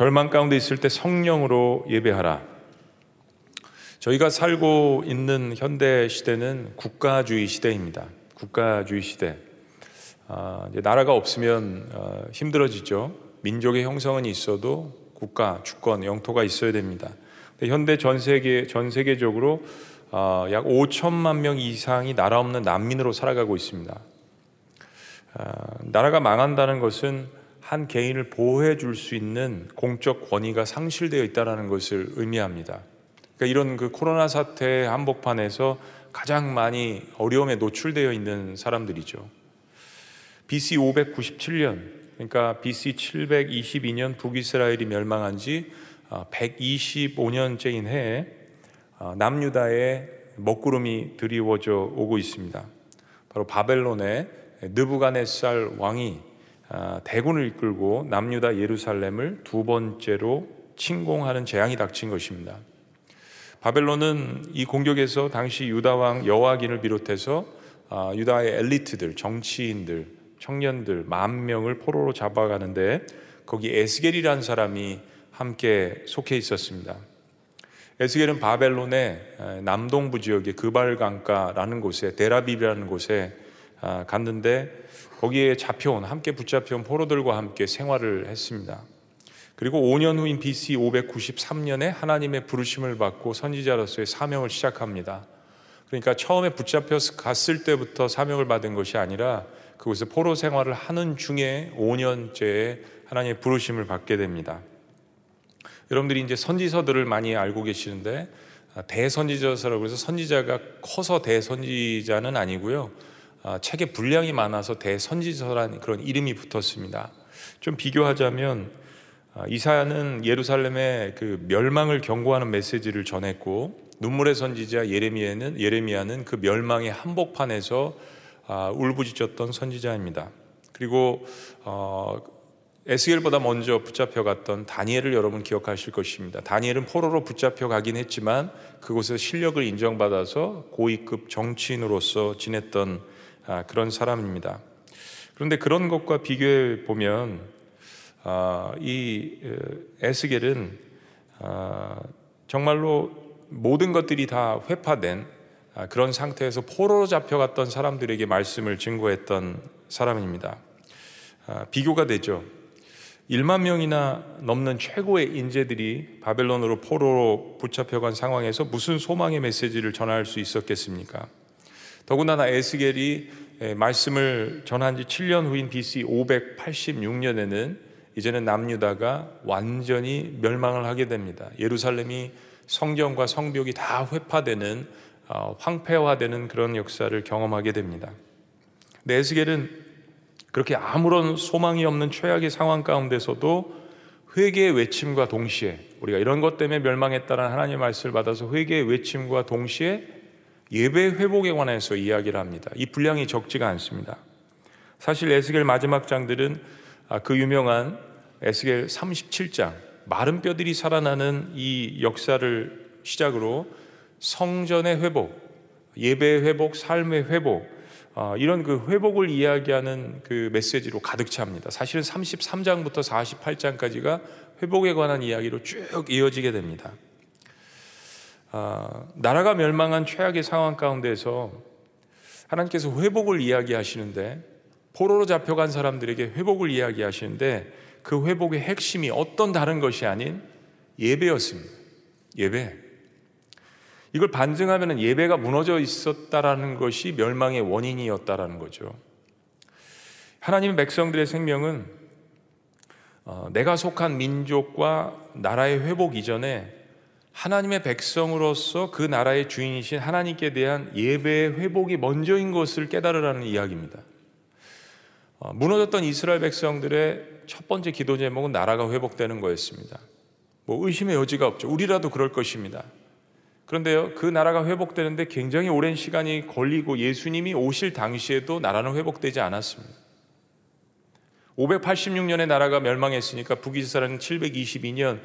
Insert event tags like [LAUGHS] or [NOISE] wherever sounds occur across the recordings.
절망 가운데 있을 때 성령으로 예배하라. 저희가 살고 있는 현대 시대는 국가주의 시대입니다. 국가주의 시대. 아, 나라가 없으면 어, 힘들어지죠. 민족의 형성은 있어도 국가, 주권, 영토가 있어야 됩니다. 현대 전 세계 전 세계적으로 어, 약 5천만 명 이상이 나라 없는 난민으로 살아가고 있습니다. 아, 나라가 망한다는 것은 한 개인을 보호해 줄 수 있는 공적 권위가 상실되어 있다는 것을 의미합니다. 그러니까 이런 그 코로나 사태 한복판에서 가장 많이 어려움에 노출되어 있는 사람들이죠. BC 597년, 그러니까 BC 722년 북이스라엘이 멸망한 지 125년째인 아, 해에 아, 남유다에 먹구름이 드리워져 오고 있습니다. 바로 바벨론의 느부갓네살 왕이 아, 대군을 이끌고 남유다 예루살렘을 두 번째로 침공하는 재앙이 닥친 것입니다. 바벨론은 이 공격에서 당시 유다 왕 여호와긴을 비롯해서 아, 유다의 엘리트들, 정치인들, 청년들 만 명을 포로로 잡아가는데 거기 에스겔이라는 사람이 함께 속해 있었습니다. 에스겔은 바벨론의 남동부 지역의 그발강가라는 곳에 데라비라는 곳에 아, 갔는데 거기에 잡혀온 함께 붙잡혀온 포로들과 함께 생활을 했습니다. 그리고 5년 후인 BC 593년에 하나님의 부르심을 받고 선지자로서의 사명을 시작합니다. 그러니까 처음에 붙잡혀서 갔을 때부터 사명을 받은 것이 아니라 그곳에 포로 생활을 하는 중에 5년째에 하나님의 부르심을 받게 됩니다. 여러분들이 이제 선지서들을 많이 알고 계시는데 아, 대선지자서라고 해서 선지자가 커서 대선지자는 아니고요. 아, 책에 분량이 많아서 대선지서라는 그런 이름이 붙었습니다. 좀 비교하자면 아, 이사야는 예루살렘의 그 멸망을 경고하는 메시지를 전했고 눈물의 선지자 예레미야는 예레미야는 그 멸망의 한복판에서 아, 울부짖었던 선지자입니다. 그리고 어, 에스겔보다 먼저 붙잡혀갔던 다니엘을 여러분 기억하실 것입니다. 다니엘은 포로로 붙잡혀가긴 했지만 그곳에 실력을 인정받아서 고위급 정치인으로서 지냈던 아, 그런 사람입니다. 그런데 그런 것과 비교해 보면 아, 이 에스겔은 아, 정말로 모든 것들이 다 회파된 그런 상태에서 포로로 잡혀갔던 사람들에게 말씀을 증거했던 사람입니다. 비교가 되죠. 1만 명이나 넘는 최고의 인재들이 바벨론으로 포로로 붙잡혀간 상황에서 무슨 소망의 메시지를 전할 수 있었겠습니까? 더군다나 에스겔이 말씀을 전한 지 7년 후인 BC 586년에는 이제는 남유다가 완전히 멸망을 하게 됩니다. 예루살렘이 성경과 성벽이 다 회파되는 어, 황폐화되는 그런 역사를 경험하게 됩니다. 근 에스겔은 그렇게 아무런 소망이 없는 최악의 상황 가운데서도 회개의 외침과 동시에 우리가 이런 것 때문에 멸망했다는 하나님의 말씀을 받아서 회개의 외침과 동시에 예배 회복에 관해서 이야기를 합니다. 이 분량이 적지가 않습니다. 사실 에스겔 마지막 장들은 아, 그 유명한 에스겔 37장 마른 뼈들이 살아나는 이 역사를 시작으로 성전의 회복, 예배의 회복, 삶의 회복 아, 이런 그 회복을 이야기하는 그 메시지로 가득 찹니다. 사실은 33장부터 48장까지가 회복에 관한 이야기로 쭉 이어지게 됩니다. 아, 나라가 멸망한 최악의 상황 가운데서 하나님께서 회복을 이야기하시는데 포로로 잡혀간 사람들에게 회복을 이야기하시는데 그 회복의 핵심이 어떤 다른 것이 아닌 예배였습니다. 예배. 이걸 반증하면 예배가 무너져 있었다라는 것이 멸망의 원인이었다라는 거죠. 하나님의 백성들의 생명은 어, 내가 속한 민족과 나라의 회복 이전에 하나님의 백성으로서 그 나라의 주인이신 하나님께 대한 예배의 회복이 먼저인 것을 깨달으라는 이야기입니다. 어, 무너졌던 이스라엘 백성들의 첫 번째 기도 제목은 나라가 회복되는 거였습니다. 뭐 의심의 여지가 없죠. 우리라도 그럴 것입니다. 그런데요, 그 나라가 회복되는데 굉장히 오랜 시간이 걸리고 예수님이 오실 당시에도 나라는 회복되지 않았습니다. 586년에 나라가 멸망했으니까 북이스라엘은 722년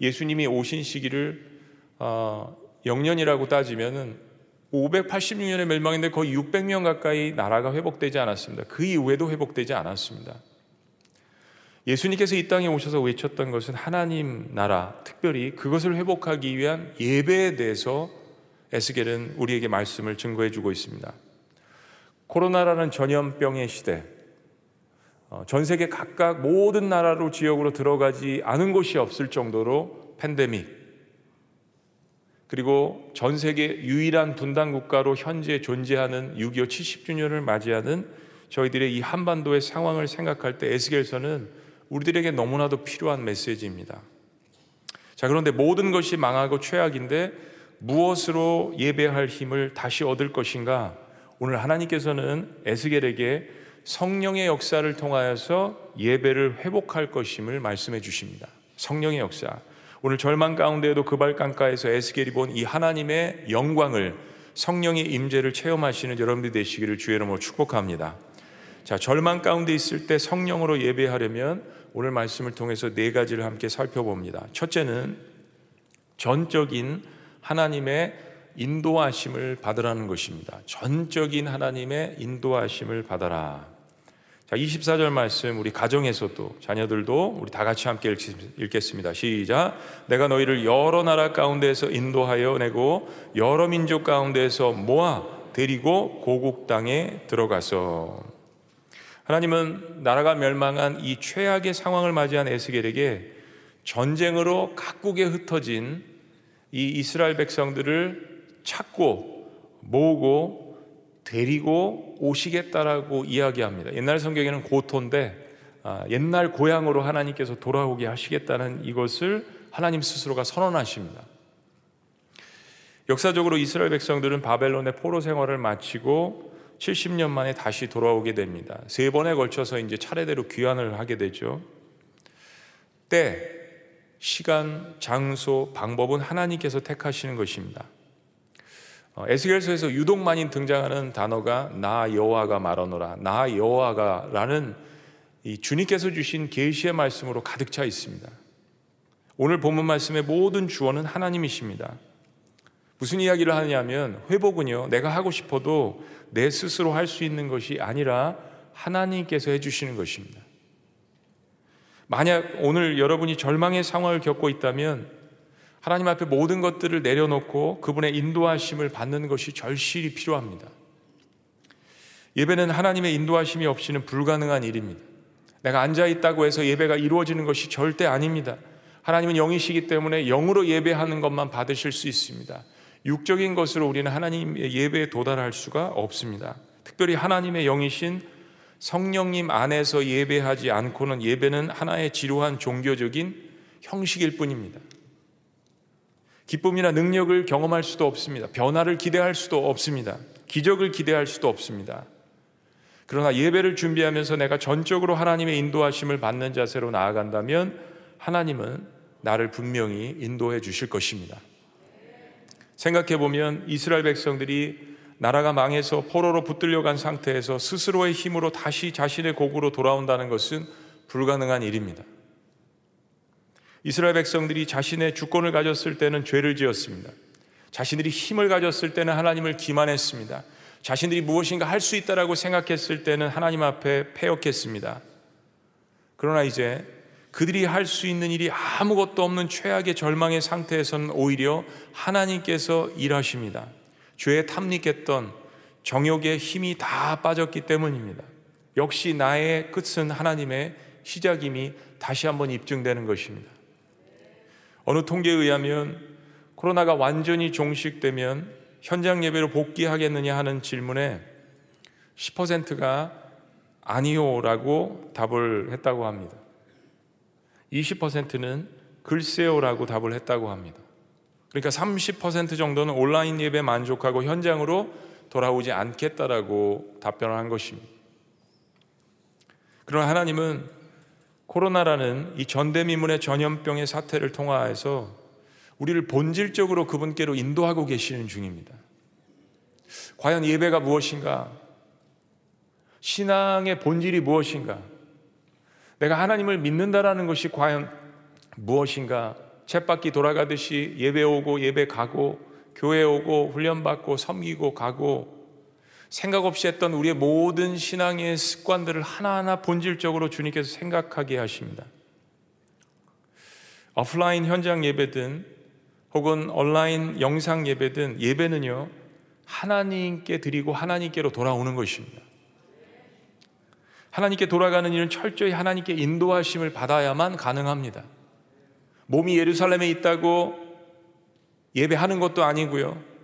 예수님이 오신 시기를 어, 영년이라고 따지면은 586년의 멸망인데 거의 600명 가까이 나라가 회복되지 않았습니다. 그 이후에도 회복되지 않았습니다. 예수님께서 이 땅에 오셔서 외쳤던 것은 하나님 나라, 특별히 그것을 회복하기 위한 예배에 대해서 에스겔은 우리에게 말씀을 증거해 주고 있습니다. 코로나라는 전염병의 시대, 어, 전 세계 각각 모든 나라로 지역으로 들어가지 않은 곳이 없을 정도로 팬데믹, 그리고 전 세계 유일한 분단 국가로 현재 존재하는 6.25 70주년을 맞이하는 저희들의 이 한반도의 상황을 생각할 때 에스겔서는 우리들에게 너무나도 필요한 메시지입니다. 자, 그런데 모든 것이 망하고 최악인데 무엇으로 예배할 힘을 다시 얻을 것인가? 오늘 하나님께서는 에스겔에게 성령의 역사를 통하여서 예배를 회복할 것임을 말씀해 주십니다. 성령의 역사. 오늘 절망 가운데에도 그발강가에서 에스겔이 본 이 하나님의 영광을 성령의 임재를 체험하시는 여러분들이 되시기를 주의 이름으로 축복합니다. 자, 절망 가운데 있을 때 성령으로 예배하려면 오늘 말씀을 통해서 네 가지를 함께 살펴봅니다. 첫째는 전적인 하나님의 인도하심을 받으라는 것입니다. 전적인 하나님의 인도하심을 받아라. 자, 24절 말씀 우리 가정에서도 자녀들도 우리 다 같이 함께 읽겠습니다. 시작. 내가 너희를 여러 나라 가운데서 인도하여 내고 여러 민족 가운데서 모아 데리고 고국 땅에 들어가서 하나님은 나라가 멸망한 이 최악의 상황을 맞이한 에스겔에게 전쟁으로 각국에 흩어진 이 이스라엘 백성들을 찾고 모으고 데리고 오시겠다라고 이야기합니다. 옛날 성경에는 고토인데 아, 옛날 고향으로 하나님께서 돌아오게 하시겠다는 이것을 하나님 스스로가 선언하십니다. 역사적으로 이스라엘 백성들은 바벨론의 포로 생활을 마치고 70년 만에 다시 돌아오게 됩니다. 세 번에 걸쳐서 이제 차례대로 귀환을 하게 되죠. 때, 시간, 장소, 방법은 하나님께서 택하시는 것입니다. 어, 에스겔서에서 유독 많이 등장하는 단어가 나 여호와가 말하노라, 나 여호와가라는 이 주님께서 주신 계시의 말씀으로 가득 차 있습니다. 오늘 본문 말씀의 모든 주어는 하나님이십니다. 무슨 이야기를 하냐면 회복은요, 내가 하고 싶어도 내 스스로 할 수 있는 것이 아니라 하나님께서 해주시는 것입니다. 만약 오늘 여러분이 절망의 상황을 겪고 있다면 하나님 앞에 모든 것들을 내려놓고 그분의 인도하심을 받는 것이 절실히 필요합니다. 예배는 하나님의 인도하심이 없이는 불가능한 일입니다. 내가 앉아 있다고 해서 예배가 이루어지는 것이 절대 아닙니다. 하나님은 영이시기 때문에 영으로 예배하는 것만 받으실 수 있습니다. 육적인 것으로 우리는 하나님의 예배에 도달할 수가 없습니다. 특별히 하나님의 영이신 성령님 안에서 예배하지 않고는 예배는 하나의 지루한 종교적인 형식일 뿐입니다. 기쁨이나 능력을 경험할 수도 없습니다. 변화를 기대할 수도 없습니다. 기적을 기대할 수도 없습니다. 그러나 예배를 준비하면서 내가 전적으로 하나님의 인도하심을 받는 자세로 나아간다면 하나님은 나를 분명히 인도해 주실 것입니다. 생각해 보면 이스라엘 백성들이 나라가 망해서 포로로 붙들려 간 상태에서 스스로의 힘으로 다시 자신의 곡으로 돌아온다는 것은 불가능한 일입니다. 이스라엘 백성들이 자신의 주권을 가졌을 때는 죄를 지었습니다. 자신들이 힘을 가졌을 때는 하나님을 기만했습니다. 자신들이 무엇인가 할 수 있다라고 생각했을 때는 하나님 앞에 패역했습니다. 그러나 이제 그들이 할 수 있는 일이 아무것도 없는 최악의 절망의 상태에서는 오히려 하나님께서 일하십니다. 죄에 탐닉했던 정욕의 힘이 다 빠졌기 때문입니다. 역시 나의 끝은 하나님의 시작임이 다시 한번 입증되는 것입니다. 어느 통계에 의하면 코로나가 완전히 종식되면 현장 예배로 복귀하겠느냐 하는 질문에 10%가 아니요라고 답을 했다고 합니다. 20%는 글쎄요라고 답을 했다고 합니다. 그러니까 30% 정도는 온라인 예배 만족하고 현장으로 돌아오지 않겠다라고 답변을 한 것입니다. 그러나 하나님은 코로나라는 이 전대미문의 전염병의 사태를 통하여서 우리를 본질적으로 그분께로 인도하고 계시는 중입니다. 과연 예배가 무엇인가? 신앙의 본질이 무엇인가? 내가 하나님을 믿는다라는 것이 과연 무엇인가? 쳇바퀴 돌아가듯이 예배 오고 예배 가고 교회 오고 훈련 받고 섬기고 가고 생각 없이 했던 우리의 모든 신앙의 습관들을 하나하나 본질적으로 주님께서 생각하게 하십니다. 오프라인 현장 예배든 혹은 온라인 영상 예배든 예배는요, 하나님께 드리고 하나님께로 돌아오는 것입니다. 하나님께 돌아가는 일은 철저히 하나님께 인도하심을 받아야만 가능합니다. 몸이 예루살렘에 있다고 예배하는 것도 아니고요.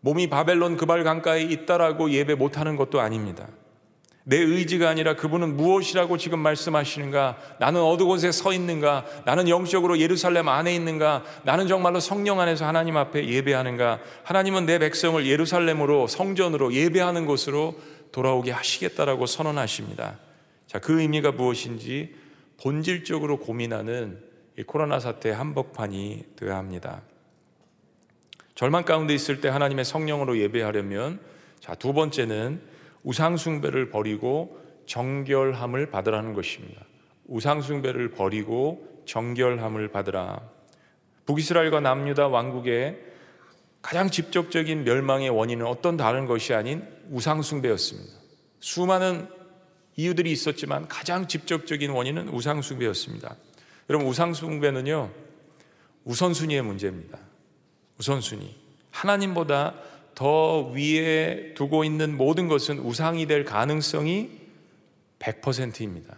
몸이 바벨론 그발 강가에 있다라고 예배 못하는 것도 아닙니다. 내 의지가 아니라 그분은 무엇이라고 지금 말씀하시는가? 나는 어느 곳에 서 있는가? 나는 영적으로 예루살렘 안에 있는가? 나는 정말로 성령 안에서 하나님 앞에 예배하는가? 하나님은 내 백성을 예루살렘으로 성전으로 예배하는 곳으로 돌아오게 하시겠다라고 선언하십니다. 자, 그 의미가 무엇인지 본질적으로 고민하는 이 코로나 사태 한복판이 되어야 합니다. 절망 가운데 있을 때 하나님의 성령으로 예배하려면 자, 두 번째는 우상숭배를 버리고 정결함을 받으라는 것입니다. 우상숭배를 버리고 정결함을 받으라. 북이스라엘과 남유다 왕국의 가장 직접적인 멸망의 원인은 어떤 다른 것이 아닌 우상숭배였습니다. 수많은 이유들이 있었지만 가장 직접적인 원인은 우상숭배였습니다. 여러분, 우상숭배는요, 우선순위의 문제입니다. 우선순위. 하나님보다 더 위에 두고 있는 모든 것은 우상이 될 가능성이 100%입니다.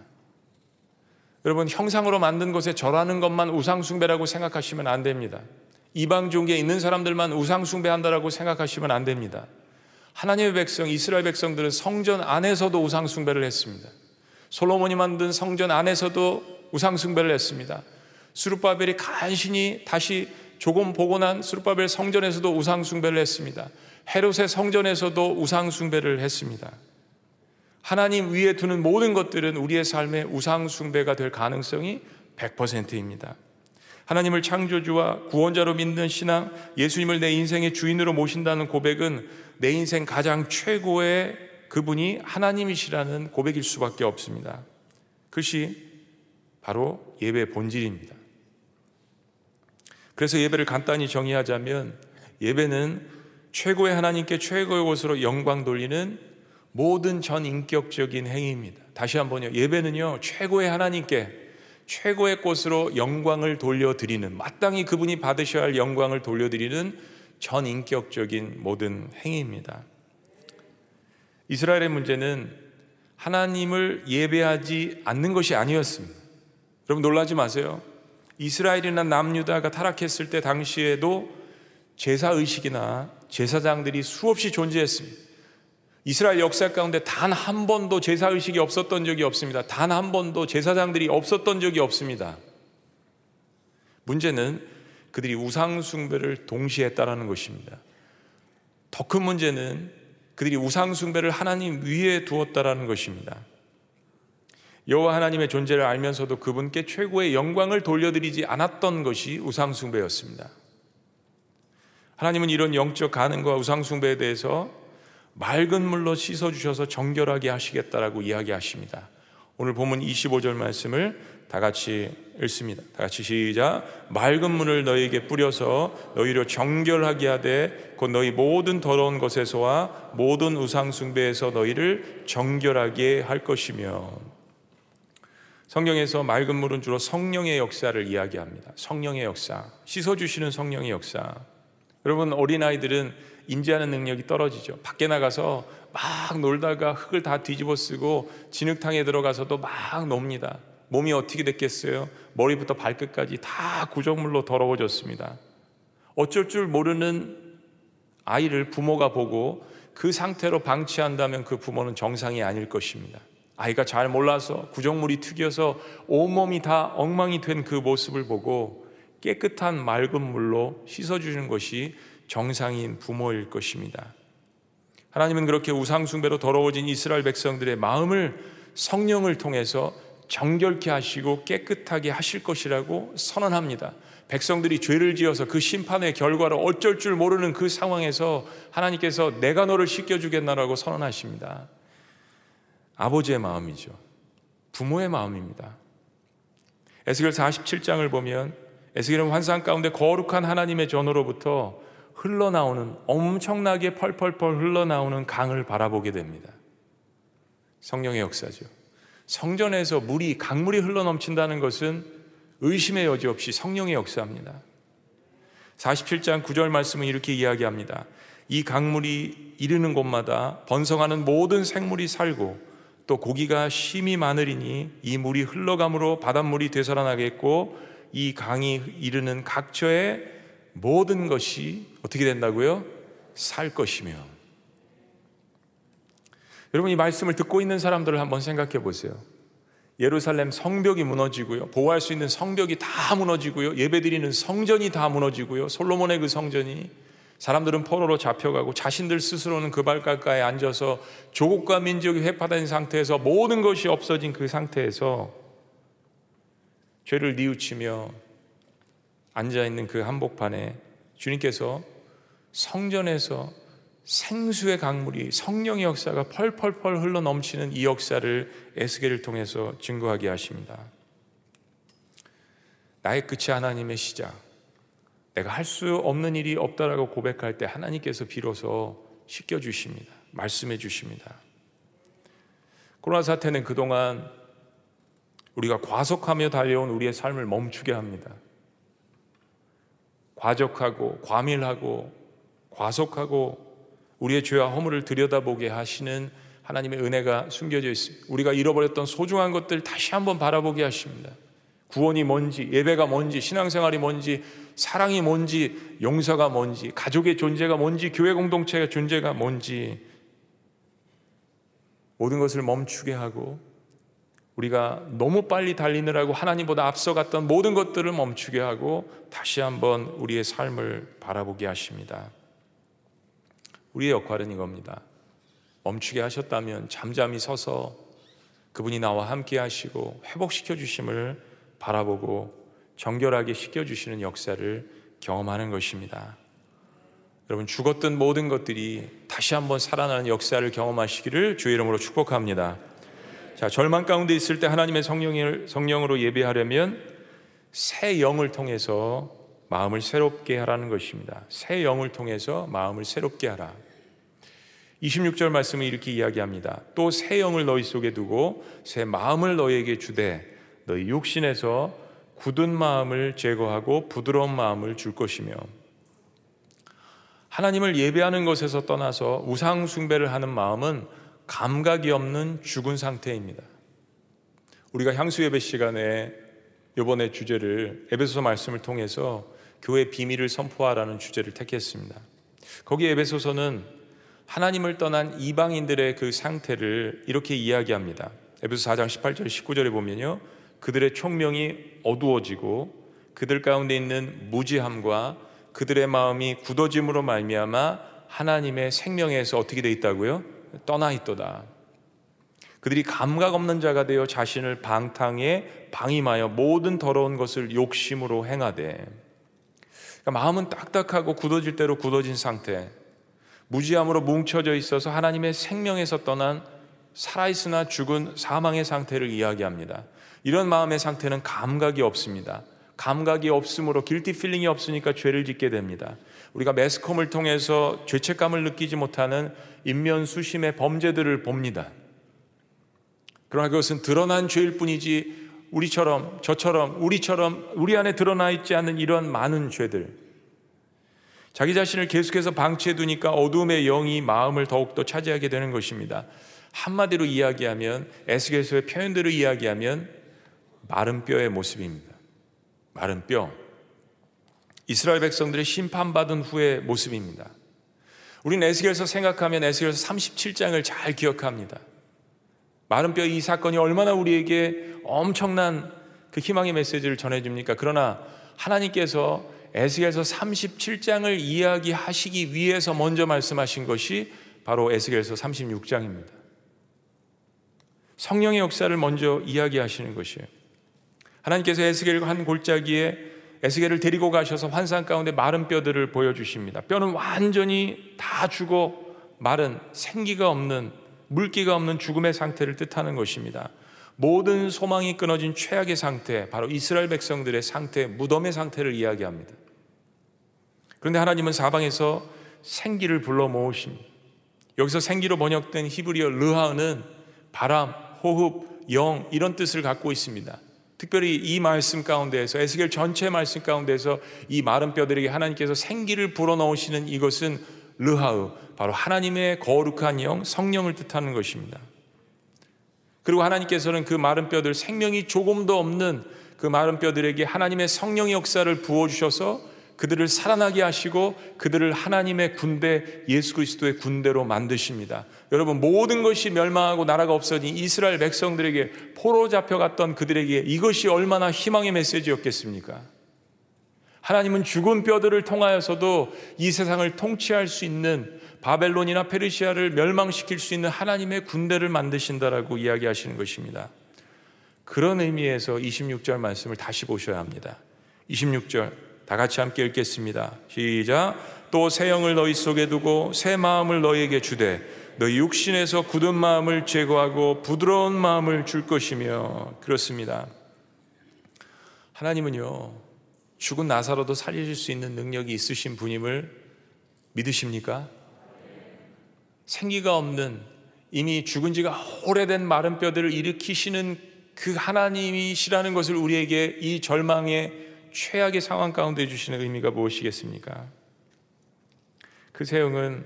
여러분, 형상으로 만든 것에 절하는 것만 우상숭배라고 생각하시면 안 됩니다. 이방 종교에 있는 사람들만 우상숭배한다라고 생각하시면 안 됩니다. 하나님의 백성, 이스라엘 백성들은 성전 안에서도 우상숭배를 했습니다. 솔로몬이 만든 성전 안에서도 우상숭배를 했습니다. 수르바벨이 간신히 다시 조금 복원한 수르바벨 성전에서도 우상 숭배를 했습니다. 헤롯의 성전에서도 우상 숭배를 했습니다. 하나님 위에 두는 모든 것들은 우리의 삶의 우상 숭배가 될 가능성이 100%입니다. 하나님을 창조주와 구원자로 믿는 신앙, 예수님을 내 인생의 주인으로 모신다는 고백은 내 인생 가장 최고의 그분이 하나님이시라는 고백일 수밖에 없습니다. 그것이 바로 예배의 본질입니다. 그래서 예배를 간단히 정의하자면 예배는 최고의 하나님께 최고의 곳으로 영광 돌리는 모든 전 인격적인 행위입니다. 다시 한번요. 예배는요, 최고의 하나님께 최고의 곳으로 영광을 돌려드리는, 마땅히 그분이 받으셔야 할 영광을 돌려드리는 전 인격적인 모든 행위입니다. 이스라엘의 문제는 하나님을 예배하지 않는 것이 아니었습니다. 여러분 놀라지 마세요. 이스라엘이나 남유다가 타락했을 때 당시에도 제사 의식이나 제사장들이 수없이 존재했습니다. 이스라엘 역사 가운데 단 한 번도 제사 의식이 없었던 적이 없습니다. 단 한 번도 제사장들이 없었던 적이 없습니다. 문제는 그들이 우상 숭배를 동시에 했다라는 것입니다. 더 큰 문제는 그들이 우상 숭배를 하나님 위에 두었다라는 것입니다. 여호와 하나님의 존재를 알면서도 그분께 최고의 영광을 돌려드리지 않았던 것이 우상 숭배였습니다. 하나님은 이런 영적 가능과 우상 숭배에 대해서 맑은 물로 씻어 주셔서 정결하게 하시겠다라고 이야기하십니다. 오늘 본문 25절 말씀을 다 같이 읽습니다. 다 같이 시작. 맑은 물을 너희에게 뿌려서 너희를 정결하게 하되 곧 너희 모든 더러운 것에서와 모든 우상 숭배에서 너희를 정결하게 할 것이며 성경에서 맑은 물은 주로 성령의 역사를 이야기합니다. 성령의 역사, 씻어주시는 성령의 역사. 여러분, 어린아이들은 인지하는 능력이 떨어지죠. 밖에 나가서 막 놀다가 흙을 다 뒤집어 쓰고 진흙탕에 들어가서도 막 놉니다. 몸이 어떻게 됐겠어요? 머리부터 발끝까지 다 구정물로 더러워졌습니다. 어쩔 줄 모르는 아이를 부모가 보고 그 상태로 방치한다면 그 부모는 정상이 아닐 것입니다. 아이가 잘 몰라서 구정물이 튀겨서 온몸이 다 엉망이 된 그 모습을 보고 깨끗한 맑은 물로 씻어주는 것이 정상인 부모일 것입니다. 하나님은 그렇게 우상숭배로 더러워진 이스라엘 백성들의 마음을 성령을 통해서 정결케 하시고 깨끗하게 하실 것이라고 선언합니다. 백성들이 죄를 지어서 그 심판의 결과를 어쩔 줄 모르는 그 상황에서 하나님께서 내가 너를 씻겨주겠나라고 선언하십니다. 아버지의 마음이죠. 부모의 마음입니다. 에스겔 47장을 보면 에스겔은 환상 가운데 거룩한 하나님의 전으로부터 흘러나오는 엄청나게 펄펄펄 흘러나오는 강을 바라보게 됩니다. 성령의 역사죠. 성전에서 물이 강물이 흘러넘친다는 것은 의심의 여지 없이 성령의 역사입니다. 47장 9절 말씀은 이렇게 이야기합니다. 이 강물이 이르는 곳마다 번성하는 모든 생물이 살고 또 고기가 심이 많으리니 이 물이 흘러감으로 바닷물이 되살아나겠고 이 강이 이르는 각처의 모든 것이 어떻게 된다고요? 살 것이며. 여러분 이 말씀을 듣고 있는 사람들을 한번 생각해 보세요. 예루살렘 성벽이 무너지고요. 보호할 수 있는 성벽이 다 무너지고요. 예배드리는 성전이 다 무너지고요. 솔로몬의 그 성전이 사람들은 포로로 잡혀가고 자신들 스스로는 그 발가까에 앉아서 조국과 민족이 회파된 상태에서 모든 것이 없어진 그 상태에서 죄를 뉘우치며 앉아 있는 그 한복판에 주님께서 성전에서 생수의 강물이 성령의 역사가 펄펄펄 흘러 넘치는 이 역사를 에스겔을 통해서 증거하게 하십니다. 나의 끝이 하나님의 시작. 내가 할 수 없는 일이 없다라고 고백할 때 하나님께서 비로소 씻겨 주십니다. 말씀해 주십니다. 코로나 사태는 그동안 우리가 과속하며 달려온 우리의 삶을 멈추게 합니다. 과적하고 과밀하고 과속하고 우리의 죄와 허물을 들여다보게 하시는 하나님의 은혜가 숨겨져 있습니다. 우리가 잃어버렸던 소중한 것들 다시 한번 바라보게 하십니다. 구원이 뭔지, 예배가 뭔지, 신앙생활이 뭔지, 사랑이 뭔지, 용서가 뭔지, 가족의 존재가 뭔지, 교회 공동체의 존재가 뭔지, 모든 것을 멈추게 하고, 우리가 너무 빨리 달리느라고 하나님보다 앞서갔던 모든 것들을 멈추게 하고, 다시 한번 우리의 삶을 바라보게 하십니다. 우리의 역할은 이겁니다. 멈추게 하셨다면 잠잠히 서서 그분이 나와 함께 하시고 회복시켜 주심을 바라보고 정결하게 시켜 주시는 역사를 경험하는 것입니다. 여러분 죽었던 모든 것들이 다시 한번 살아나는 역사를 경험하시기를 주의 이름으로 축복합니다. 자, 절망 가운데 있을 때 하나님의 성령을 성령으로 예배하려면 새 영을 통해서 마음을 새롭게 하라는 것입니다. 새 영을 통해서 마음을 새롭게 하라. 26절 말씀은 이렇게 이야기합니다. 또 새 영을 너희 속에 두고 새 마음을 너희에게 주되 너희 육신에서 굳은 마음을 제거하고 부드러운 마음을 줄 것이며 하나님을 예배하는 것에서 떠나서 우상 숭배를 하는 마음은 감각이 없는 죽은 상태입니다. 우리가 향수 예배 시간에 이번에 주제를 에베소서 말씀을 통해서 교회 비밀을 선포하라는 주제를 택했습니다. 거기 에베소서는 하나님을 떠난 이방인들의 그 상태를 이렇게 이야기합니다. 에베소 4장 18절 19절에 보면요. 그들의 총명이 어두워지고 그들 가운데 있는 무지함과 그들의 마음이 굳어짐으로 말미암아 하나님의 생명에서 어떻게 돼 있다고요? 떠나 있도다. 그들이 감각 없는 자가 되어 자신을 방탕에 방임하여 모든 더러운 것을 욕심으로 행하되 그러니까 마음은 딱딱하고 굳어질 대로 굳어진 상태. 무지함으로 뭉쳐져 있어서 하나님의 생명에서 떠난 살아있으나 죽은 사망의 상태를 이야기합니다. 이런 마음의 상태는 감각이 없습니다. 감각이 없으므로 guilty feeling이 없으니까 죄를 짓게 됩니다. 우리가 매스컴을 통해서 죄책감을 느끼지 못하는 인면 수심의 범죄들을 봅니다. 그러나 그것은 드러난 죄일 뿐이지 우리처럼 저처럼 우리처럼 우리 안에 드러나 있지 않는 이런 많은 죄들 자기 자신을 계속해서 방치해 두니까 어둠의 영이 마음을 더욱더 차지하게 되는 것입니다. 한마디로 이야기하면 에스겔서의 표현대로 이야기하면 마른 뼈의 모습입니다. 마른 뼈. 이스라엘 백성들의 심판받은 후의 모습입니다. 우리는 에스겔서 생각하면 에스겔서 37장을 잘 기억합니다. 마른 뼈 이 사건이 얼마나 우리에게 엄청난 그 희망의 메시지를 전해줍니까? 그러나 하나님께서 에스겔서 37장을 이야기하시기 위해서 먼저 말씀하신 것이 바로 에스겔서 36장입니다. 성령의 역사를 먼저 이야기하시는 것이에요. 하나님께서 에스겔 한 골짜기에 에스겔을 데리고 가셔서 환상 가운데 마른 뼈들을 보여주십니다. 뼈는 완전히 다 죽어 마른 생기가 없는 물기가 없는 죽음의 상태를 뜻하는 것입니다. 모든 소망이 끊어진 최악의 상태, 바로 이스라엘 백성들의 상태, 무덤의 상태를 이야기합니다. 그런데 하나님은 사방에서 생기를 불러 모으십니다. 여기서 생기로 번역된 히브리어 르하은 바람, 호흡, 영 이런 뜻을 갖고 있습니다. 특별히 이 말씀 가운데에서 에스겔 전체 말씀 가운데서 이 마른 뼈들에게 하나님께서 생기를 불어넣으시는 이것은 르하으 바로 하나님의 거룩한 영 성령을 뜻하는 것입니다. 그리고 하나님께서는 그 마른 뼈들 생명이 조금도 없는 그 마른 뼈들에게 하나님의 성령의 역사를 부어 주셔서 그들을 살아나게 하시고 그들을 하나님의 군대 예수 그리스도의 군대로 만드십니다. 여러분 모든 것이 멸망하고 나라가 없어진 이스라엘 백성들에게 포로 잡혀갔던 그들에게 이것이 얼마나 희망의 메시지였겠습니까? 하나님은 죽은 뼈들을 통하여서도 이 세상을 통치할 수 있는 바벨론이나 페르시아를 멸망시킬 수 있는 하나님의 군대를 만드신다라고 이야기하시는 것입니다. 그런 의미에서 26절 말씀을 다시 보셔야 합니다. 26절 다 같이 함께 읽겠습니다. 시작. 또 새 영을 너희 속에 두고 새 마음을 너희에게 주되 너희 육신에서 굳은 마음을 제거하고 부드러운 마음을 줄 것이며 그렇습니다. 하나님은요 죽은 나사로도 살리실 수 있는 능력이 있으신 분임을 믿으십니까? 생기가 없는 이미 죽은 지가 오래된 마른 뼈들을 일으키시는 그 하나님이시라는 것을 우리에게 이 절망의 최악의 상황 가운데 주시는 의미가 무엇이겠습니까? 그 세형은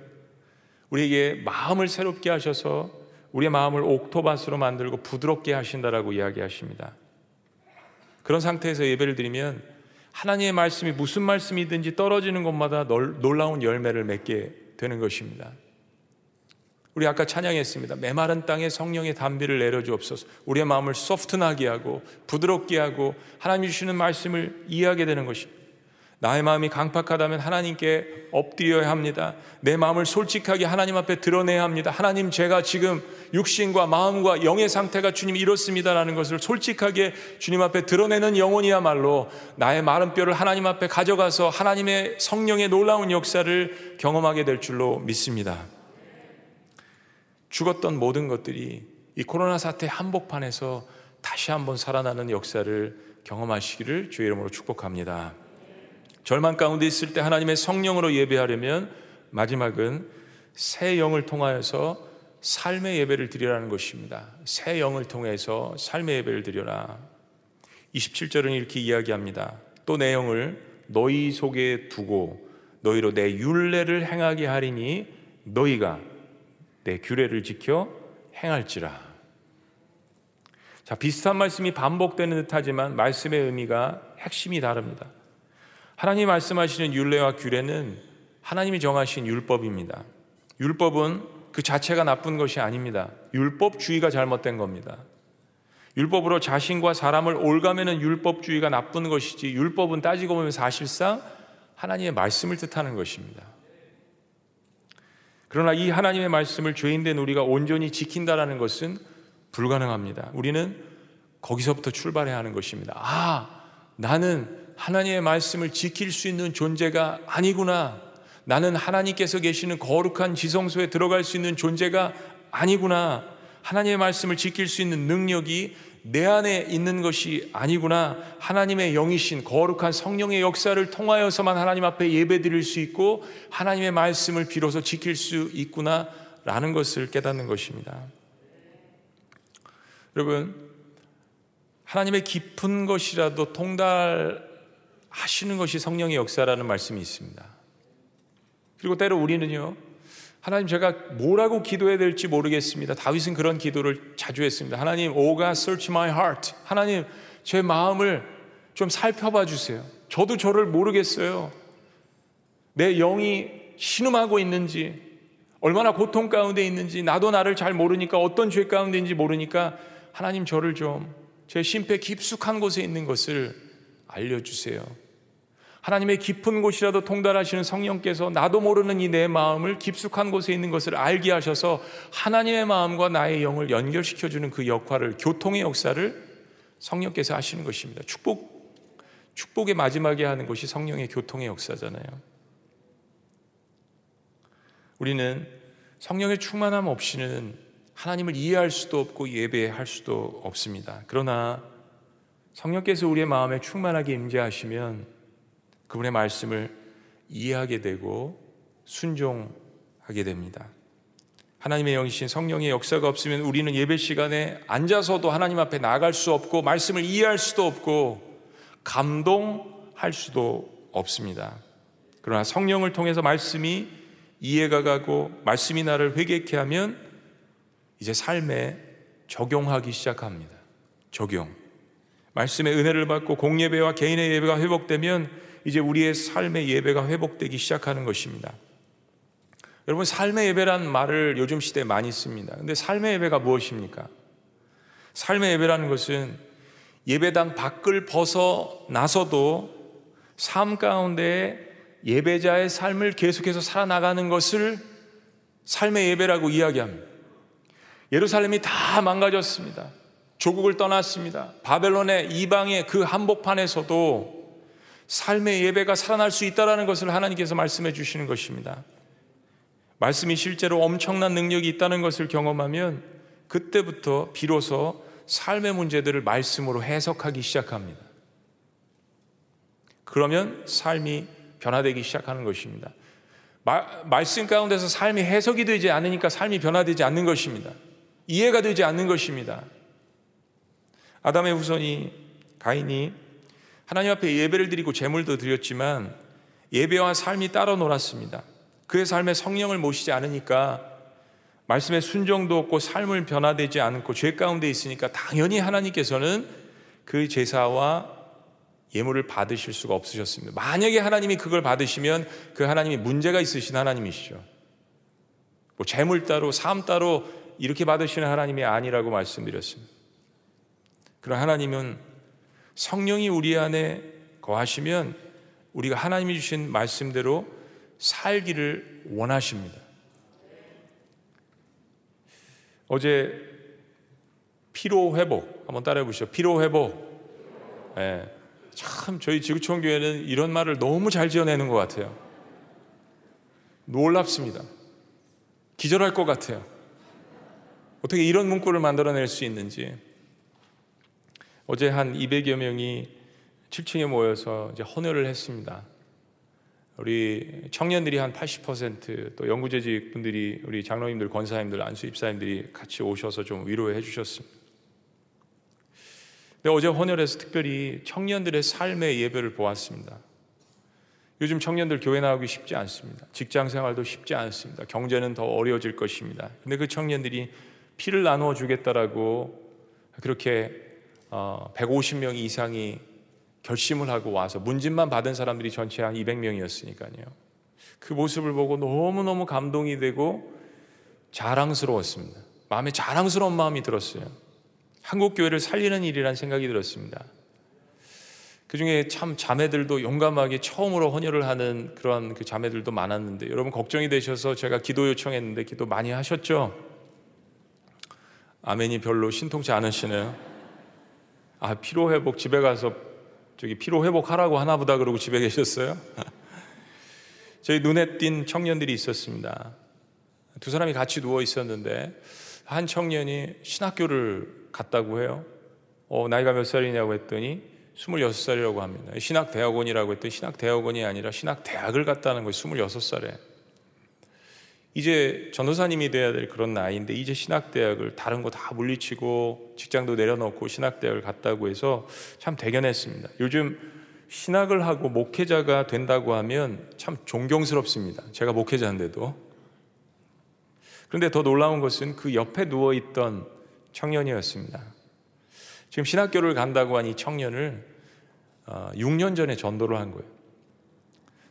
우리에게 마음을 새롭게 하셔서 우리의 마음을 옥토바스로 만들고 부드럽게 하신다라고 이야기하십니다. 그런 상태에서 예배를 드리면 하나님의 말씀이 무슨 말씀이든지 떨어지는 곳마다 놀라운 열매를 맺게 되는 것입니다. 우리 아까 찬양했습니다. 메마른 땅에 성령의 담비를 내려주옵소서. 우리의 마음을 소프트나게 하고 부드럽게 하고 하나님 주시는 말씀을 이해하게 되는 것입니다. 나의 마음이 강팍하다면 하나님께 엎드려야 합니다. 내 마음을 솔직하게 하나님 앞에 드러내야 합니다. 하나님 제가 지금 육신과 마음과 영의 상태가 주님 이렇습니다라는 것을 솔직하게 주님 앞에 드러내는 영혼이야말로 나의 마른 뼈를 하나님 앞에 가져가서 하나님의 성령의 놀라운 역사를 경험하게 될 줄로 믿습니다. 죽었던 모든 것들이 이 코로나 사태 한복판에서 다시 한번 살아나는 역사를 경험하시기를 주의 이름으로 축복합니다. 절망 가운데 있을 때 하나님의 성령으로 예배하려면 마지막은 새 영을 통하여서 삶의 예배를 드리라는 것입니다. 새 영을 통해서 삶의 예배를 드려라. 27절은 이렇게 이야기합니다. 또 내 영을 너희 속에 두고 너희로 내 윤례를 행하게 하리니 너희가 내 규례를 지켜 행할지라. 자, 비슷한 말씀이 반복되는 듯하지만 말씀의 의미가 핵심이 다릅니다. 하나님 말씀하시는 율례와 규례는 하나님이 정하신 율법입니다. 율법은 그 자체가 나쁜 것이 아닙니다. 율법주의가 잘못된 겁니다. 율법으로 자신과 사람을 올가매는 율법주의가 나쁜 것이지 율법은 따지고 보면 사실상 하나님의 말씀을 뜻하는 것입니다. 그러나 이 하나님의 말씀을 죄인된 우리가 온전히 지킨다라는 것은 불가능합니다. 우리는 거기서부터 출발해야 하는 것입니다. 아, 나는 하나님의 말씀을 지킬 수 있는 존재가 아니구나. 나는 하나님께서 계시는 거룩한 지성소에 들어갈 수 있는 존재가 아니구나. 하나님의 말씀을 지킬 수 있는 능력이 내 안에 있는 것이 아니구나. 하나님의 영이신 거룩한 성령의 역사를 통하여서만 하나님 앞에 예배 드릴 수 있고 하나님의 말씀을 비로소 지킬 수 있구나. 라는 것을 깨닫는 것입니다. 여러분, 하나님의 깊은 것이라도 통달하시는 것이 성령의 역사라는 말씀이 있습니다. 그리고 때로 우리는요, 하나님 제가 뭐라고 기도해야 될지 모르겠습니다. 다윗은 그런 기도를 자주 했습니다. 하나님, Oh God, search my heart. 하나님, 제 마음을 좀 살펴봐 주세요. 저도 저를 모르겠어요. 내 영이 신음하고 있는지, 얼마나 고통 가운데 있는지, 나도 나를 잘 모르니까 어떤 죄 가운데 있는지 모르니까 하나님 저를 좀 제 심폐 깊숙한 곳에 있는 것을 알려주세요. 하나님의 깊은 곳이라도 통달하시는 성령께서 나도 모르는 이 내 마음을 깊숙한 곳에 있는 것을 알게 하셔서 하나님의 마음과 나의 영을 연결시켜 주는 그 역할을 교통의 역사를 성령께서 하시는 것입니다. 축복 축복의 마지막에 하는 것이 성령의 교통의 역사잖아요. 우리는 성령의 충만함 없이는 하나님을 이해할 수도 없고 예배할 수도 없습니다. 그러나 성령께서 우리의 마음에 충만하게 임재하시면 그분의 말씀을 이해하게 되고 순종하게 됩니다. 하나님의 영이신 성령의 역사가 없으면 우리는 예배 시간에 앉아서도 하나님 앞에 나갈 수 없고 말씀을 이해할 수도 없고 감동할 수도 없습니다. 그러나 성령을 통해서 말씀이 이해가 가고 말씀이 나를 회개케 하면 이제 삶에 적용하기 시작합니다. 적용. 말씀의 은혜를 받고 공예배와 개인의 예배가 회복되면 이제 우리의 삶의 예배가 회복되기 시작하는 것입니다. 여러분, 삶의 예배란 말을 요즘 시대에 많이 씁니다. 근데 삶의 예배가 무엇입니까? 삶의 예배라는 것은 예배당 밖을 벗어나서도 삶 가운데 예배자의 삶을 계속해서 살아나가는 것을 삶의 예배라고 이야기합니다. 예루살렘이 다 망가졌습니다. 조국을 떠났습니다. 바벨론의 이방의 그 한복판에서도 삶의 예배가 살아날 수 있다는 것을 하나님께서 말씀해 주시는 것입니다. 말씀이 실제로 엄청난 능력이 있다는 것을 경험하면 그때부터 비로소 삶의 문제들을 말씀으로 해석하기 시작합니다. 그러면 삶이 변화되기 시작하는 것입니다. 마, 말씀 가운데서 삶이 해석이 되지 않으니까 삶이 변화되지 않는 것입니다. 이해가 되지 않는 것입니다. 아담의 후손이 가인이 하나님 앞에 예배를 드리고 제물도 드렸지만 예배와 삶이 따로 놀았습니다. 그의 삶에 성령을 모시지 않으니까 말씀에 순종도 없고 삶을 변화되지 않고 죄 가운데 있으니까 당연히 하나님께서는 그 제사와 예물을 받으실 수가 없으셨습니다. 만약에 하나님이 그걸 받으시면 그 하나님이 문제가 있으신 하나님이시죠. 뭐 재물 따로 삶 따로 이렇게 받으시는 하나님이 아니라고 말씀드렸습니다. 그런 하나님은 성령이 우리 안에 거하시면 우리가 하나님이 주신 말씀대로 살기를 원하십니다. 어제 피로 회복 한번 따라해 보시죠. 피로 회복. 네. 참 저희 지구촌 교회는 이런 말을 너무 잘 지어내는 것 같아요. 놀랍습니다. 기절할 것 같아요. 어떻게 이런 문구를 만들어낼 수 있는지. 어제 한 200여 명이 7층에 모여서 이제 헌혈을 했습니다. 우리 청년들이 한 80%또 연구재직 분들이 우리 장로님들, 권사님들, 안수 입사님들이 같이 오셔서 좀 위로해 주셨습니다. 근데 어제 헌혈에서 특별히 청년들의 삶의 예배를 보았습니다. 요즘 청년들 교회 나오기 쉽지 않습니다. 직장 생활도 쉽지 않습니다. 경제는 더 어려워질 것입니다. 근데 그 청년들이 피를 나누어 주겠다라고 그렇게 150명 어, 이상이 결심을 하고 와서 문진만 받은 사람들이 전체 한 200명이었으니까요. 그 모습을 보고 너무너무 감동이 되고 자랑스러웠습니다. 마음에 자랑스러운 마음이 들었어요. 한국 교회를 살리는 일이란 생각이 들었습니다. 그 중에 참 자매들도 용감하게 처음으로 헌혈을 하는 그런 그 자매들도 많았는데 여러분 걱정이 되셔서 제가 기도 요청했는데 기도 많이 하셨죠? 아멘이 별로 신통치 않으시네요. 아, 피로 회복 집에 가서 저기 피로 회복하라고 하나 보다 그러고 집에 계셨어요? [LAUGHS] 저희 눈에 띈 청년들이 있었습니다. 두 사람이 같이 누워 있었는데 한 청년이 신학교를 갔다고 해요. 어, 나이가 몇 살이냐고 했더니 26살이라고 합니다. 신학대학원이라고 했더니 신학대학원이 아니라 신학대학을 갔다는 거예요. 26살에. 이제 전도사님이 돼야 될 그런 나이인데 이제 신학대학을 다른 거 다 물리치고 직장도 내려놓고 신학대학을 갔다고 해서 참 대견했습니다. 요즘 신학을 하고 목회자가 된다고 하면 참 존경스럽습니다. 제가 목회자인데도. 그런데 더 놀라운 것은 그 옆에 누워 있던 청년이었습니다. 지금 신학교를 간다고 한 이 청년을 6년 어, 전에 전도를 한 거예요.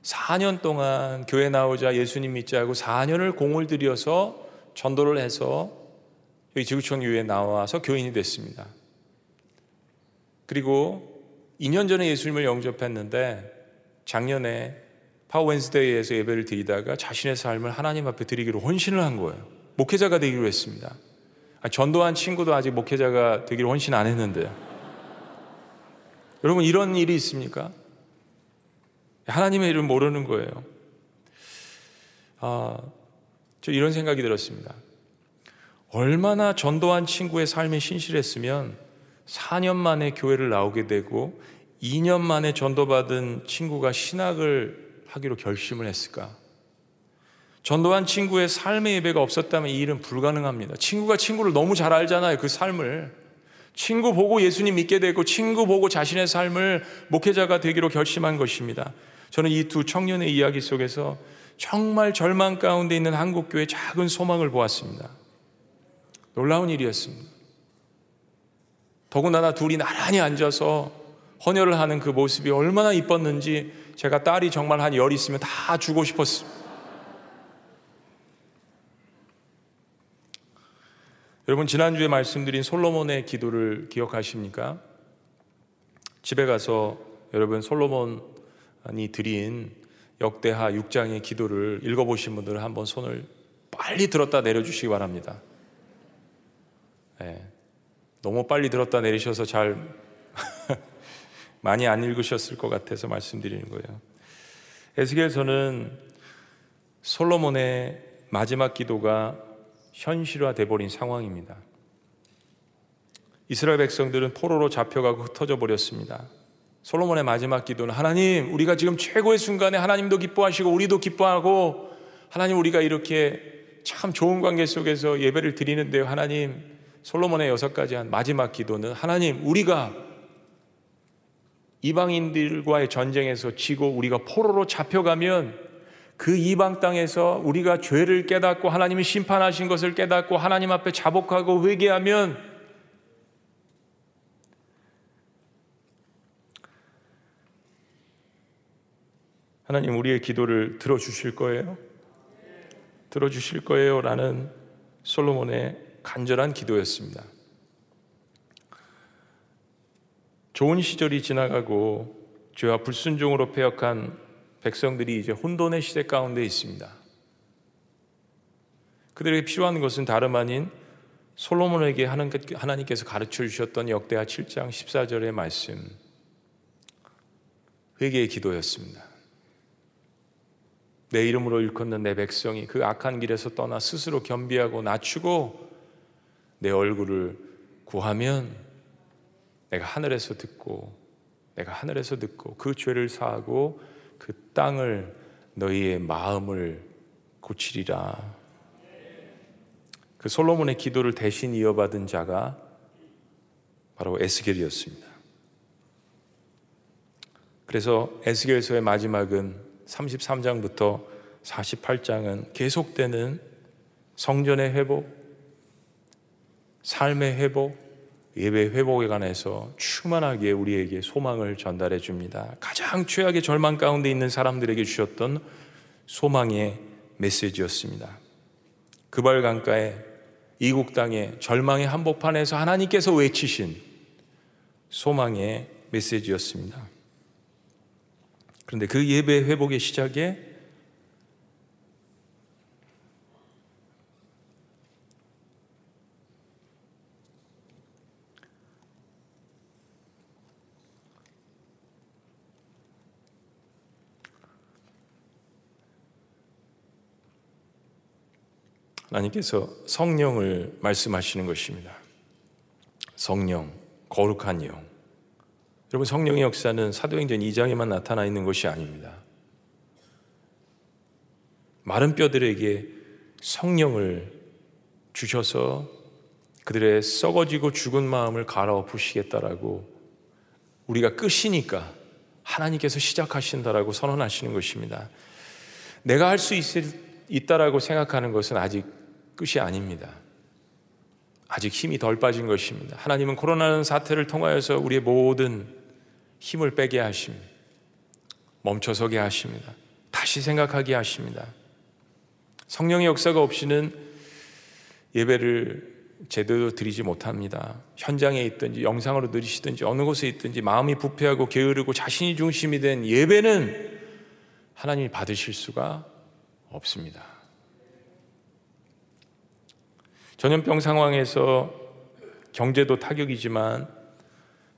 4년 동안 교회 나오자 예수님 믿자 하고 4년을 공을 들여서 전도를 해서 여기 지구촌 교회에 나와서 교인이 됐습니다. 그리고 2년 전에 예수님을 영접했는데 작년에 파워 웬스데이에서 예배를 드리다가 자신의 삶을 하나님 앞에 드리기로 헌신을 한 거예요. 목회자가 되기로 했습니다. 전도한 친구도 아직 목회자가 되기로 헌신 안 했는데요. 여러분 이런 일이 있습니까? 하나님의 이름 모르는 거예요. 아, 저 이런 생각이 들었습니다. 얼마나 전도한 친구의 삶이 신실했으면 4년 만에 교회를 나오게 되고 2년 만에 전도받은 친구가 신학을 하기로 결심을 했을까? 전도한 친구의 삶의 예배가 없었다면 이 일은 불가능합니다. 친구가 친구를 너무 잘 알잖아요. 그 삶을. 친구 보고 예수님 믿게 되고 친구 보고 자신의 삶을 목회자가 되기로 결심한 것입니다. 저는 이 두 청년의 이야기 속에서 정말 절망 가운데 있는 한국교회 작은 소망을 보았습니다. 놀라운 일이었습니다. 더군다나 둘이 나란히 앉아서 헌혈을 하는 그 모습이 얼마나 이뻤는지 제가 딸이 정말 한 열 있으면 다 주고 싶었습니다. 여러분 지난주에 말씀드린 솔로몬의 기도를 기억하십니까? 집에 가서 여러분 솔로몬 이 드린 역대하 6장의 기도를 읽어보신 분들은 한번 손을 빨리 들었다 내려주시기 바랍니다. 네. 너무 빨리 들었다 내리셔서 잘 [LAUGHS] 많이 안 읽으셨을 것 같아서 말씀드리는 거예요. 에스겔서는 솔로몬의 마지막 기도가 현실화돼 버린 상황입니다. 이스라엘 백성들은 포로로 잡혀가고 흩어져 버렸습니다. 솔로몬의 마지막 기도는 하나님, 우리가 지금 최고의 순간에 하나님도 기뻐하시고 우리도 기뻐하고 하나님 우리가 이렇게 참 좋은 관계 속에서 예배를 드리는데요. 하나님, 솔로몬의 여섯 가지 한 마지막 기도는 하나님, 우리가 이방인들과의 전쟁에서 지고 우리가 포로로 잡혀가면 그 이방 땅에서 우리가 죄를 깨닫고 하나님이 심판하신 것을 깨닫고 하나님 앞에 자복하고 회개하면 하나님 우리의 기도를 들어주실 거예요? 들어주실 거예요? 라는 솔로몬의 간절한 기도였습니다. 좋은 시절이 지나가고 죄와 불순종으로 패역한 백성들이 이제 혼돈의 시대 가운데 있습니다. 그들에게 필요한 것은 다름 아닌 솔로몬에게 하나님께서 가르쳐 주셨던 역대하 7장 14절의 말씀, 회개의 기도였습니다. 내 이름으로 일컫는 내 백성이 그 악한 길에서 떠나 스스로 겸비하고 낮추고 내 얼굴을 구하면 내가 하늘에서 듣고 내가 하늘에서 듣고 그 죄를 사하고 그 땅을 너희의 마음을 고치리라. 그 솔로몬의 기도를 대신 이어받은 자가 바로 에스겔이었습니다. 그래서 에스겔서의 마지막은 33장부터 48장은 계속되는 성전의 회복, 삶의 회복, 예배 회복에 관해서 충만하게 우리에게 소망을 전달해 줍니다. 가장 최악의 절망 가운데 있는 사람들에게 주셨던 소망의 메시지였습니다. 그발 강가에 이국 땅의 절망의 한복판에서 하나님께서 외치신 소망의 메시지였습니다. 그런데 그 예배 회복의 시작에 하나님께서 성령을 말씀하시는 것입니다. 성령, 거룩한 영. 여러분, 성령의 역사는 사도행전 2장에만 나타나 있는 것이 아닙니다. 마른 뼈들에게 성령을 주셔서 그들의 썩어지고 죽은 마음을 갈아엎으시겠다라고 우리가 끝이니까 하나님께서 시작하신다라고 선언하시는 것입니다. 내가 할 수 있다라고 생각하는 것은 아직 끝이 아닙니다. 아직 힘이 덜 빠진 것입니다. 하나님은 코로나는 사태를 통하여서 우리의 모든 힘을 빼게 하십니다. 멈춰서게 하십니다. 다시 생각하게 하십니다. 성령의 역사가 없이는 예배를 제대로 드리지 못합니다. 현장에 있든지 영상으로 들으시든지 어느 곳에 있든지 마음이 부패하고 게으르고 자신이 중심이 된 예배는 하나님이 받으실 수가 없습니다. 전염병 상황에서 경제도 타격이지만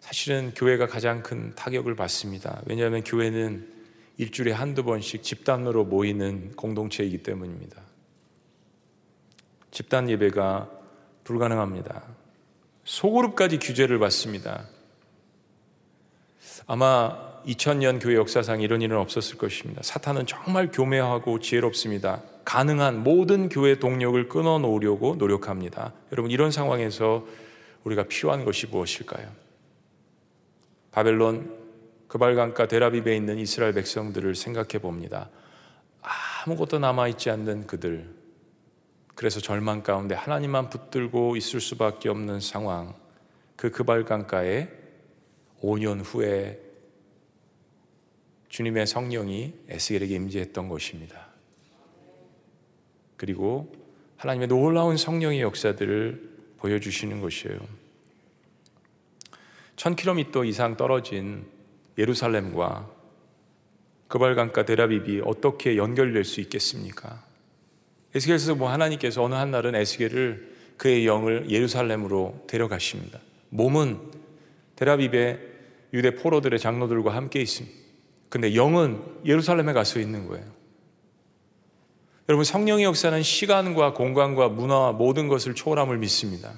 사실은 교회가 가장 큰 타격을 받습니다. 왜냐하면 교회는 일주일에 한두 번씩 집단으로 모이는 공동체이기 때문입니다. 집단 예배가 불가능합니다. 소그룹까지 규제를 받습니다. 아마 2000년 교회 역사상 이런 일은 없었을 것입니다. 사탄은 정말 교묘하고 지혜롭습니다. 가능한 모든 교회 동력을 끊어 놓으려고 노력합니다. 여러분 이런 상황에서 우리가 필요한 것이 무엇일까요? 바벨론 그발강가 데라비베에 있는 이스라엘 백성들을 생각해 봅니다. 아무것도 남아 있지 않는 그들. 그래서 절망 가운데 하나님만 붙들고 있을 수밖에 없는 상황. 그 그발강가에 5년 후에 주님의 성령이 에스겔에게 임재했던 것입니다. 그리고 하나님의 놀라운 성령의 역사들을 보여주시는 것이에요. 1000km 이상 떨어진 예루살렘과 그발강가 데라비비 어떻게 연결될 수 있겠습니까? 에스겔에서 뭐 하나님께서 어느 한 날은 에스겔을 그의 영을 예루살렘으로 데려가십니다. 몸은 데라비베 유대 포로들의 장로들과 함께 있습니다. 근데 영은 예루살렘에 가서 있는 거예요. 여러분 성령의 역사는 시간과 공간과 문화와 모든 것을 초월함을 믿습니다.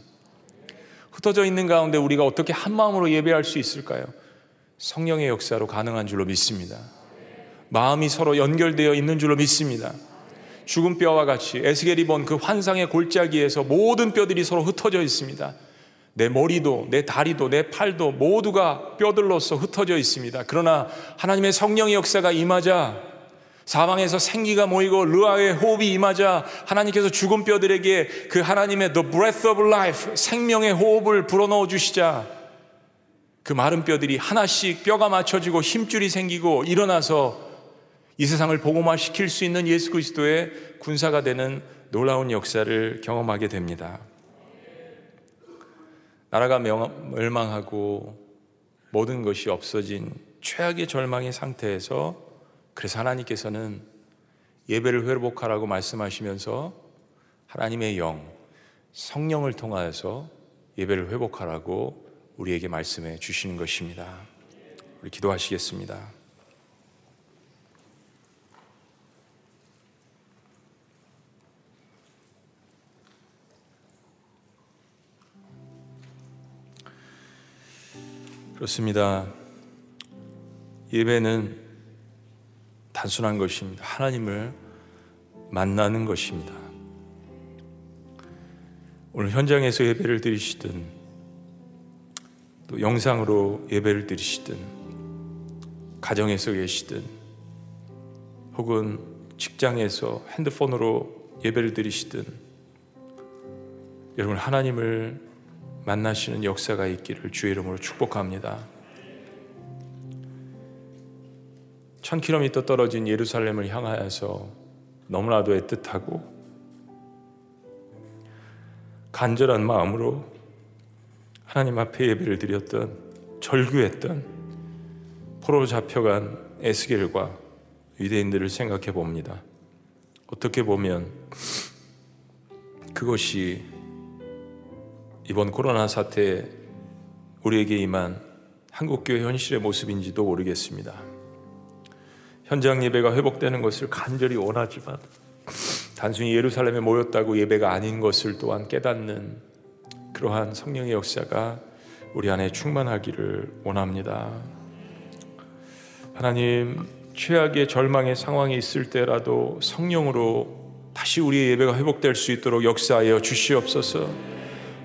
흩어져 있는 가운데 우리가 어떻게 한 마음으로 예배할 수 있을까요? 성령의 역사로 가능한 줄로 믿습니다. 마음이 서로 연결되어 있는 줄로 믿습니다. 죽은 뼈와 같이 에스겔이 본 그 환상의 골짜기에서 모든 뼈들이 서로 흩어져 있습니다. 내 머리도, 내 다리도, 내 팔도 모두가 뼈들로서 흩어져 있습니다. 그러나 하나님의 성령의 역사가 임하자 사방에서 생기가 모이고 르아의 호흡이 임하자 하나님께서 죽은 뼈들에게 그 하나님의 the breath of life 생명의 호흡을 불어넣어 주시자 그 마른 뼈들이 하나씩 뼈가 맞춰지고 힘줄이 생기고 일어나서 이 세상을 복음화시킬 수 있는 예수 그리스도의 군사가 되는 놀라운 역사를 경험하게 됩니다. 나라가 멸망하고 모든 것이 없어진 최악의 절망의 상태에서 그래서 하나님께서는 예배를 회복하라고 말씀하시면서 하나님의 영, 성령을 통하여서 예배를 회복하라고 우리에게 말씀해 주시는 것입니다. 우리 기도하시겠습니다. 그렇습니다. 예배는 단순한 것입니다. 하나님을 만나는 것입니다. 오늘 현장에서 예배를 드리시든 또 영상으로 예배를 드리시든 가정에서 계시든 혹은 직장에서 핸드폰으로 예배를 드리시든 여러분 하나님을 만나시는 역사가 있기를 주의 이름으로 축복합니다. 1000km 떨어진 예루살렘을 향하여서 너무나도 애틋하고 간절한 마음으로 하나님 앞에 예배를 드렸던 절규했던 포로 잡혀간 에스겔과 유대인들을 생각해 봅니다. 어떻게 보면 그것이 이번 코로나 사태에 우리에게 임한 한국교회 현실의 모습인지도 모르겠습니다. 현장 예배가 회복되는 것을 간절히 원하지만 단순히 예루살렘에 모였다고 예배가 아닌 것을 또한 깨닫는 그러한 성령의 역사가 우리 안에 충만하기를 원합니다. 하나님, 최악의 절망의 상황이 있을 때라도 성령으로 다시 우리의 예배가 회복될 수 있도록 역사하여 주시옵소서.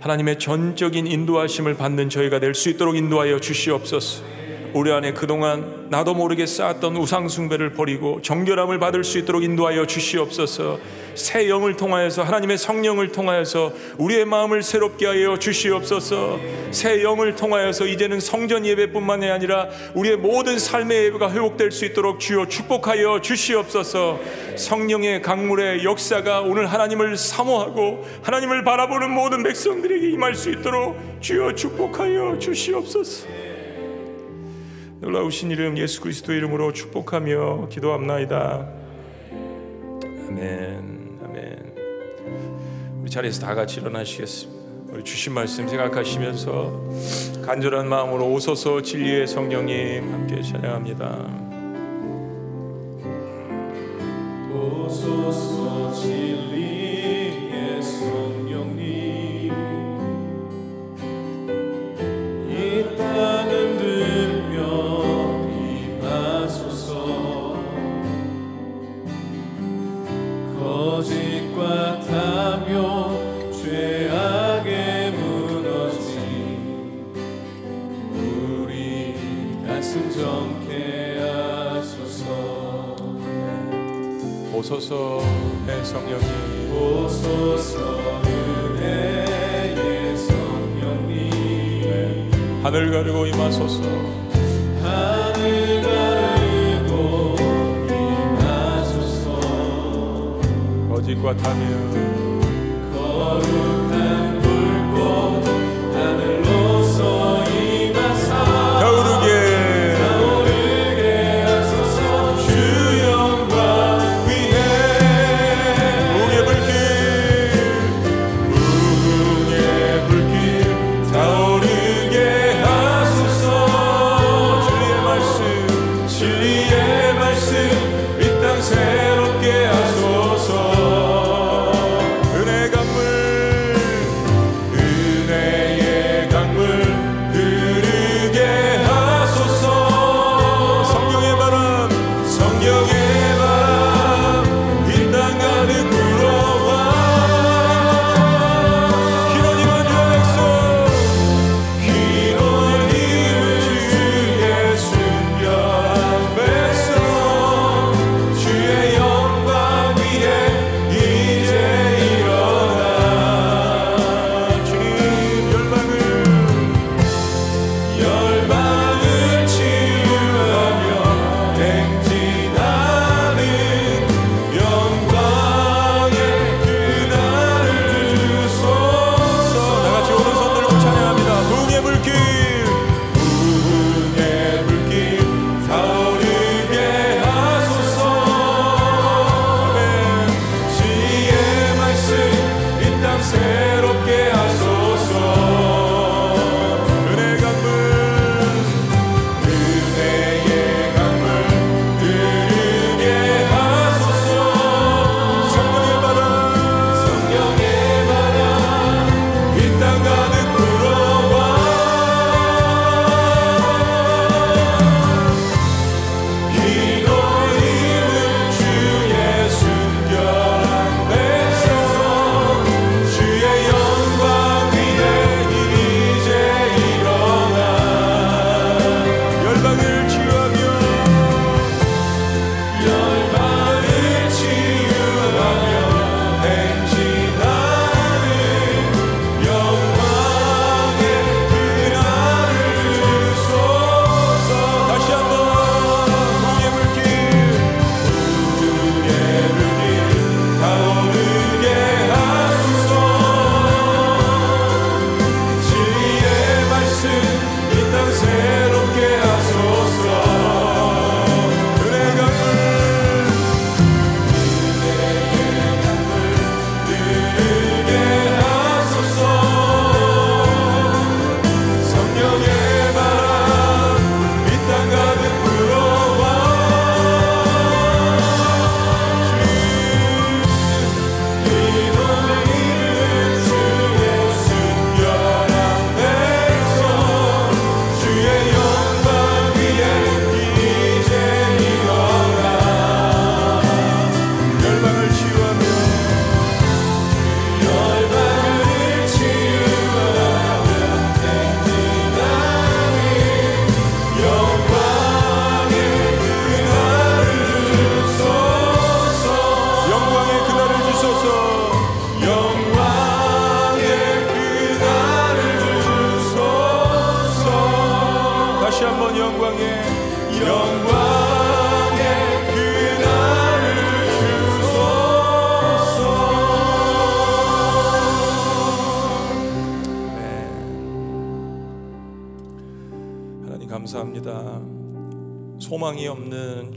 하나님의 전적인 인도하심을 받는 저희가 될 수 있도록 인도하여 주시옵소서. 우리 안에 그동안 나도 모르게 쌓았던 우상숭배를 버리고 정결함을 받을 수 있도록 인도하여 주시옵소서. 새 영을 통하여서 하나님의 성령을 통하여서 우리의 마음을 새롭게 하여 주시옵소서. 새 영을 통하여서 이제는 성전 예배뿐만이 아니라 우리의 모든 삶의 예배가 회복될 수 있도록 주여 축복하여 주시옵소서. 성령의 강물의 역사가 오늘 하나님을 사모하고 하나님을 바라보는 모든 백성들에게 임할 수 있도록 주여 축복하여 주시옵소서. 놀라우신 이름 예수 그리스도 이름으로 축복하며 기도합나이다. 아멘. 우리 자리에서 다 같이 일어나시겠습니다. 우리 주신 말씀 생각하시면서 간절한 마음으로 오소서 진리의 성령님 함께 찬양합니다. 오소서 오소서 의 성령님. 오소서 은혜의 성령님. 네. 하늘 가르고 임하소서. 하늘 가르고 임하소서. 거짓과 타며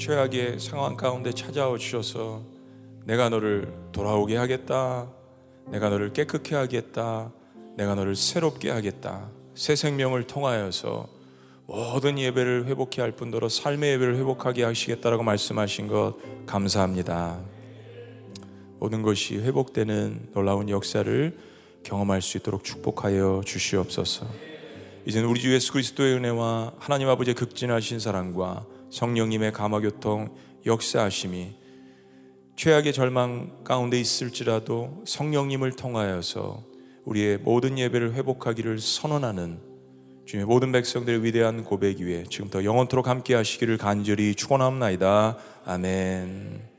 최악의 상황 가운데 찾아와 주셔서 내가 너를 돌아오게 하겠다. 내가 너를 깨끗게 하겠다. 내가 너를 새롭게 하겠다. 새 생명을 통하여서 모든 예배를 회복케 할 뿐더러 삶의 예배를 회복하게 하시겠다라고 말씀하신 것 감사합니다. 모든 것이 회복되는 놀라운 역사를 경험할 수 있도록 축복하여 주시옵소서. 이제는 우리 주 예수 그리스도의 은혜와 하나님 아버지의 극진하신 사랑과 성령님의 감화교통 역사하심이 최악의 절망 가운데 있을지라도 성령님을 통하여서 우리의 모든 예배를 회복하기를 선언하는 주님의 모든 백성들의 위대한 고백 위에 지금부터 영원토록 함께 하시기를 간절히 축원합니다. 아멘.